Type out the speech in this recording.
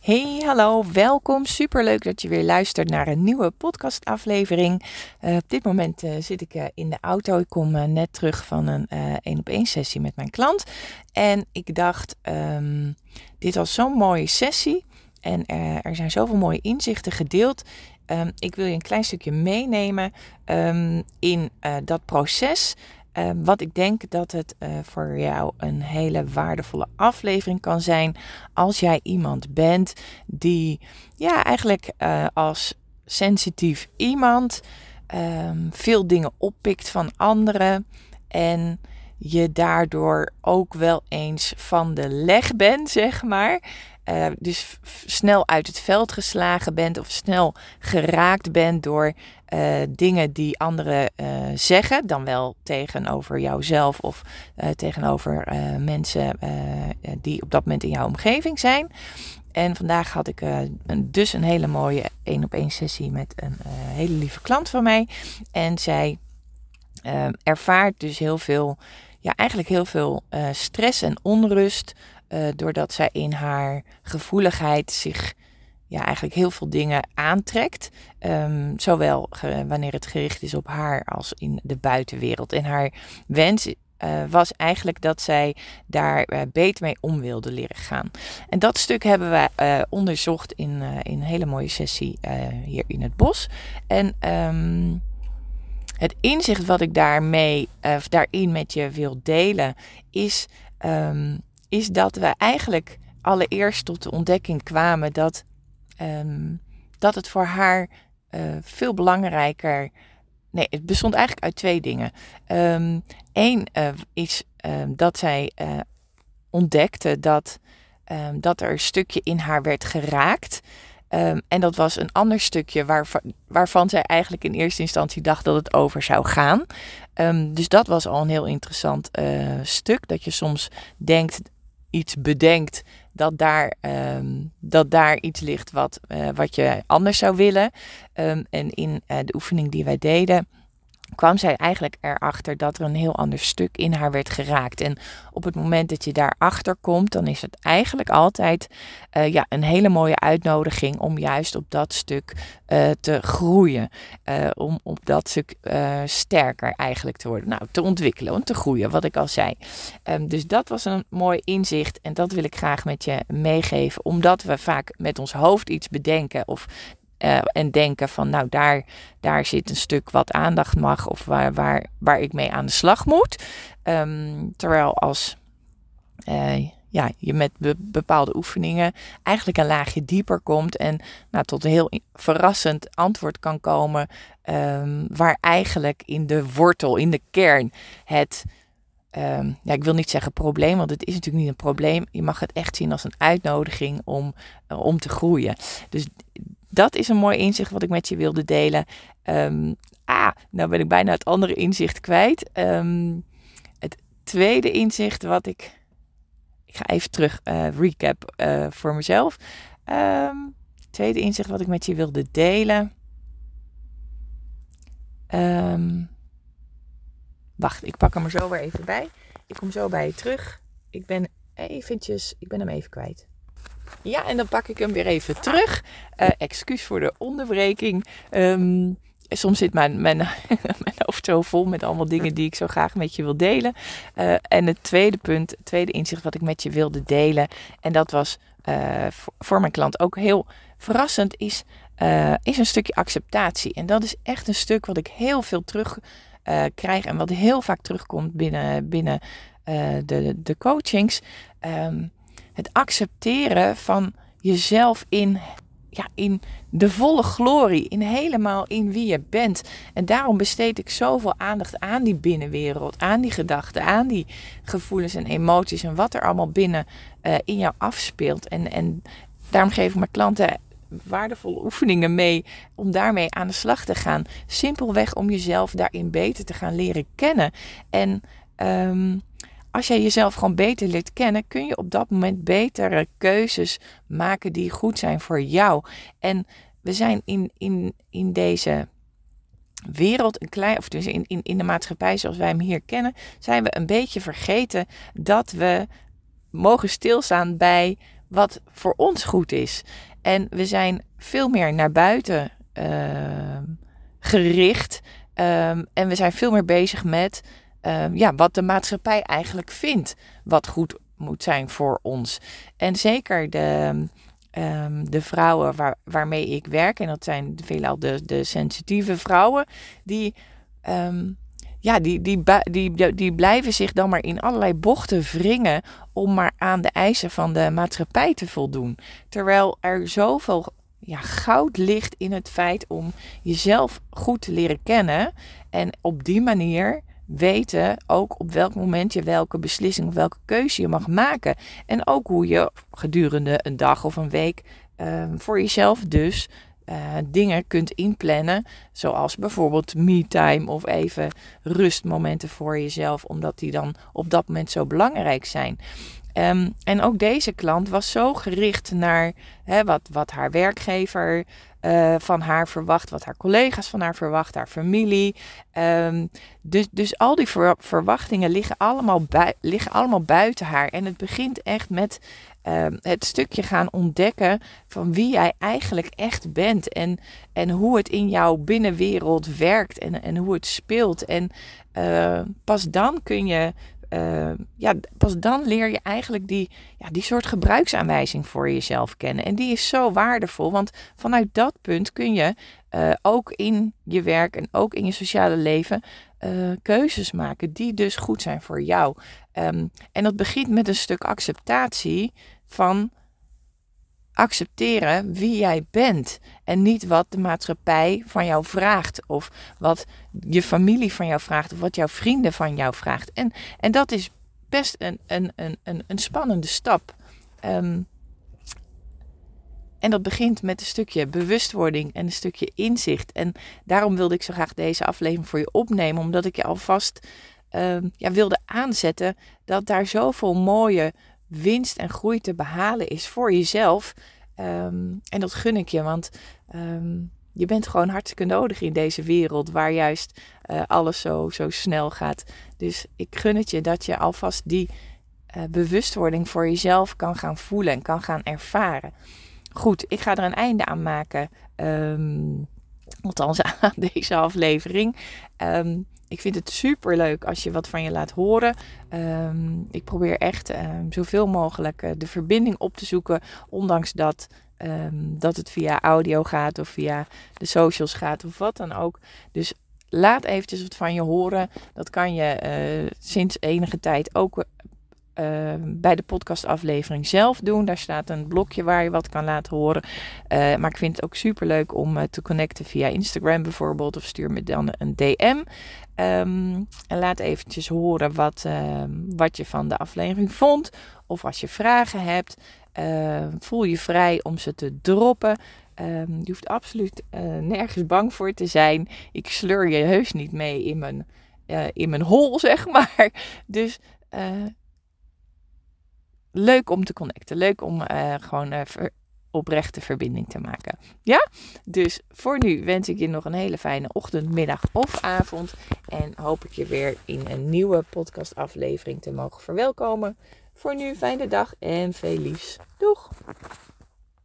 Hey, hallo, welkom. Super leuk dat je weer luistert naar een nieuwe podcastaflevering. Uh, op dit moment uh, zit ik uh, in de auto. Ik kom net terug van een één op één sessie met mijn klant. En ik dacht, um, dit was zo'n mooie sessie. En er zijn zoveel mooie inzichten gedeeld. Um, ik wil je een klein stukje meenemen um, in dat proces. Uh, wat ik denk dat het uh, voor jou een hele waardevolle aflevering kan zijn als jij iemand bent die ja, eigenlijk uh, als sensitief iemand um, veel dingen oppikt van anderen en je daardoor ook wel eens van de leg bent, zeg maar. Uh, dus snel uit het veld geslagen bent of snel geraakt bent door uh, dingen die anderen uh, zeggen, dan wel tegenover jouzelf of tegenover mensen die op dat moment in jouw omgeving zijn. En vandaag had ik dus een hele mooie één op één sessie met een hele lieve klant van mij. En zij ervaart dus heel veel, ja, eigenlijk heel veel stress en onrust uh, doordat zij in haar gevoeligheid zich ja, eigenlijk heel veel dingen aantrekt. Um, zowel wanneer het gericht is op haar als in de buitenwereld. En haar wens uh, was eigenlijk dat zij daar uh, beter mee om wilde leren gaan. En dat stuk hebben we onderzocht in, in een hele mooie sessie hier in het bos. En um, het inzicht wat ik daarmee, daarin met je wil delen, is um, is dat we eigenlijk allereerst tot de ontdekking kwamen dat, um, dat het voor haar uh, veel belangrijker. Nee, het bestond eigenlijk uit twee dingen. Eén ehm, uh, is um, dat zij uh, ontdekte dat, dat er een stukje in haar werd geraakt. En dat was een ander stukje waarvan, waarvan zij eigenlijk in eerste instantie dacht dat het over zou gaan. Dus dat was al een heel interessant stuk. Dat je soms denkt iets bedenkt, dat daar, um, dat daar iets ligt wat, uh, wat je anders zou willen. Um, en in uh, de oefening die wij deden, kwam zij eigenlijk erachter dat er een heel ander stuk in haar werd geraakt. En op het moment dat je daarachter komt, dan is het eigenlijk altijd uh, ja, een hele mooie uitnodiging om juist op dat stuk uh, te groeien. Uh, om op dat stuk sterker eigenlijk te worden. Nou, te ontwikkelen, om te groeien, wat ik al zei. Um, dus dat was een mooi inzicht en dat wil ik graag met je meegeven. Omdat we vaak met ons hoofd iets bedenken of uh, en denken van nou daar, daar zit een stuk wat aandacht mag of waar, waar, waar ik mee aan de slag moet. Um, terwijl als uh, ja, je met be bepaalde oefeningen eigenlijk een laagje dieper komt en nou, tot een heel verrassend antwoord kan komen um, waar eigenlijk in de wortel, in de kern het Um, ja, ik wil niet zeggen probleem, want het is natuurlijk niet een probleem. Je mag het echt zien als een uitnodiging om, uh, om te groeien. Dus dat is een mooi inzicht wat ik met je wilde delen. Ah, nou ben ik bijna het andere inzicht kwijt. Um, het tweede inzicht wat ik. Ik ga even terug uh, recap uh, voor mezelf. Um, tweede inzicht wat ik met je wilde delen. wacht, ik pak hem er zo weer even bij. Ik kom zo bij je terug. Ik ben eventjes, ik ben hem even kwijt. Ja, en dan pak ik hem weer even terug. Uh, excuus voor de onderbreking. Um, soms zit mijn, mijn, mijn hoofd zo vol met allemaal dingen die ik zo graag met je wil delen. Uh, en het tweede punt, het tweede inzicht wat ik met je wilde delen. En dat was uh, voor, mijn klant ook heel verrassend, is, is een stukje acceptatie. En dat is echt een stuk wat ik heel veel terug krijg en wat heel vaak terugkomt binnen, binnen de, de coachings. Um, het accepteren van jezelf in, ja, in de volle glorie, in helemaal in wie je bent. En daarom besteed ik zoveel aandacht aan die binnenwereld, aan die gedachten, aan die gevoelens en emoties en wat er allemaal binnen uh, in jou afspeelt. En, en daarom geef ik mijn klanten waardevolle oefeningen mee om daarmee aan de slag te gaan. Simpelweg om jezelf daarin beter te gaan leren kennen. En um, als jij jezelf gewoon beter leert kennen, kun je op dat moment betere keuzes maken die goed zijn voor jou. En we zijn in, in, in deze wereld, een klein, of dus in, in, in de maatschappij zoals wij hem hier kennen, zijn we een beetje vergeten dat we mogen stilstaan bij wat voor ons goed is. En we zijn veel meer naar buiten ehm, gericht. Ehm, en we zijn veel meer bezig met ehm, ja, wat de maatschappij eigenlijk vindt. Wat goed moet zijn voor ons. En zeker de, de vrouwen waar, waarmee ik werk, en dat zijn veelal de, de sensitieve vrouwen, die ja, die, die, die, die blijven zich dan maar in allerlei bochten wringen om maar aan de eisen van de maatschappij te voldoen. Terwijl er zoveel ja, goud ligt in het feit om jezelf goed te leren kennen en op die manier weten ook op welk moment je welke beslissing of welke keuze je mag maken. En ook hoe je gedurende een dag of een week ehm, voor jezelf dus uh, dingen kunt inplannen. Zoals bijvoorbeeld me-time of even rustmomenten voor jezelf, omdat die dan op dat moment zo belangrijk zijn. Ehm, en ook deze klant was zo gericht naar hè, wat, wat haar werkgever uh, van haar verwacht, wat haar collega's van haar verwacht, haar familie. Um, dus, dus al die verwachtingen liggen allemaal, liggen allemaal buiten haar. En het begint echt met um, het stukje gaan ontdekken van wie jij eigenlijk echt bent. En, en hoe het in jouw binnenwereld werkt en, en hoe het speelt. En uh, pas dan kun je uh, ja, pas dan leer je eigenlijk die, ja, die soort gebruiksaanwijzing voor jezelf kennen. En die is zo waardevol, want vanuit dat punt kun je uh, ook in je werk en ook in je sociale leven uh, keuzes maken die dus goed zijn voor jou. Um, en dat begint met een stuk acceptatie van accepteren wie jij bent en niet wat de maatschappij van jou vraagt of wat je familie van jou vraagt of wat jouw vrienden van jou vraagt. En, en dat is best een, een, een, een, spannende stap. Um, en dat begint met een stukje bewustwording en een stukje inzicht. En daarom wilde ik zo graag deze aflevering voor je opnemen, omdat ik je alvast um, ja, wilde aanzetten dat daar zoveel mooie winst en groei te behalen is voor jezelf. Ehm, en dat gun ik je, want ehm, je bent gewoon hartstikke nodig in deze wereld waar juist uh, alles zo, zo snel gaat. Dus ik gun het je dat je alvast die uh, bewustwording voor jezelf kan gaan voelen en kan gaan ervaren. Goed, ik ga er een einde aan maken. Um, althans aan deze aflevering. Um, ik vind het super leuk als je wat van je laat horen. Um, ik probeer echt um, zoveel mogelijk uh, de verbinding op te zoeken. Ondanks dat, um, dat het via audio gaat of via de socials gaat of wat dan ook. Dus laat eventjes wat van je horen. Dat kan je uh, sinds enige tijd ook uh, bij de podcastaflevering zelf doen. Daar staat een blokje waar je wat kan laten horen. Uh, maar ik vind het ook super leuk om uh, te connecten via Instagram bijvoorbeeld. Of stuur me dan een DM. Ehm, en laat eventjes horen wat, ehm, wat je van de aflevering vond. Of als je vragen hebt, voel je vrij om ze te droppen. Je hoeft absoluut nergens bang voor te zijn. Ik sleur je heus niet mee in mijn, in mijn hol, zeg maar. Dus leuk om te connecten. Leuk om uh, gewoon uh, oprechte verbinding te maken. Ja? Dus voor nu wens ik je nog een hele fijne ochtend, middag of avond. En hoop ik je weer in een nieuwe podcastaflevering te mogen verwelkomen. Voor nu, fijne dag en veel liefs. Doeg!